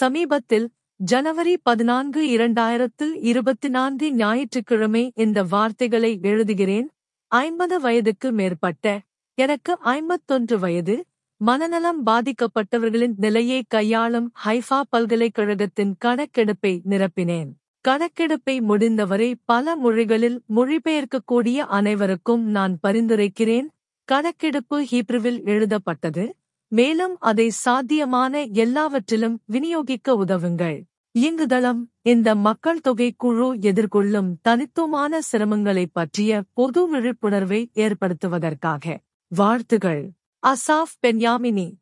சமீபத்தில் ஜனவரி பதினான்கு இரண்டாயிரத்து இருபத்தி நான்கு ஞாயிற்றுக்கிழமை இந்த வார்த்தைகளை எழுதுகிறேன். ஐம்பது வயதுக்கு மேற்பட்ட எனக்கு ஐம்பத்தொன்று வயது மனநலம் பாதிக்கப்பட்டவர்களின் நிலையை கையாளும் ஹைஃபா பல்கலைக்கழகத்தின் கணக்கெடுப்பை நிரப்பினேன். கணக்கெடுப்பை முடிந்தவரை பல மொழிகளில் மொழிபெயர்க்கக்கூடிய அனைவருக்கும் நான் பரிந்துரைக்கிறேன். கணக்கெடுப்பு ஹீப்ருவில் எழுதப்பட்டது. மேலும் அதை சாத்தியமான எல்லாவற்றிலும் விநியோகிக்க உதவுங்கள். இயங்குதளம் இந்த மக்கள் தொகை குழு எதிர்கொள்ளும் தனித்துவமான சிரமங்களை பற்றிய பொது விழிப்புணர்வை ஏற்படுத்துவதற்காக. வாழ்த்துகள். Asaf Benyamini.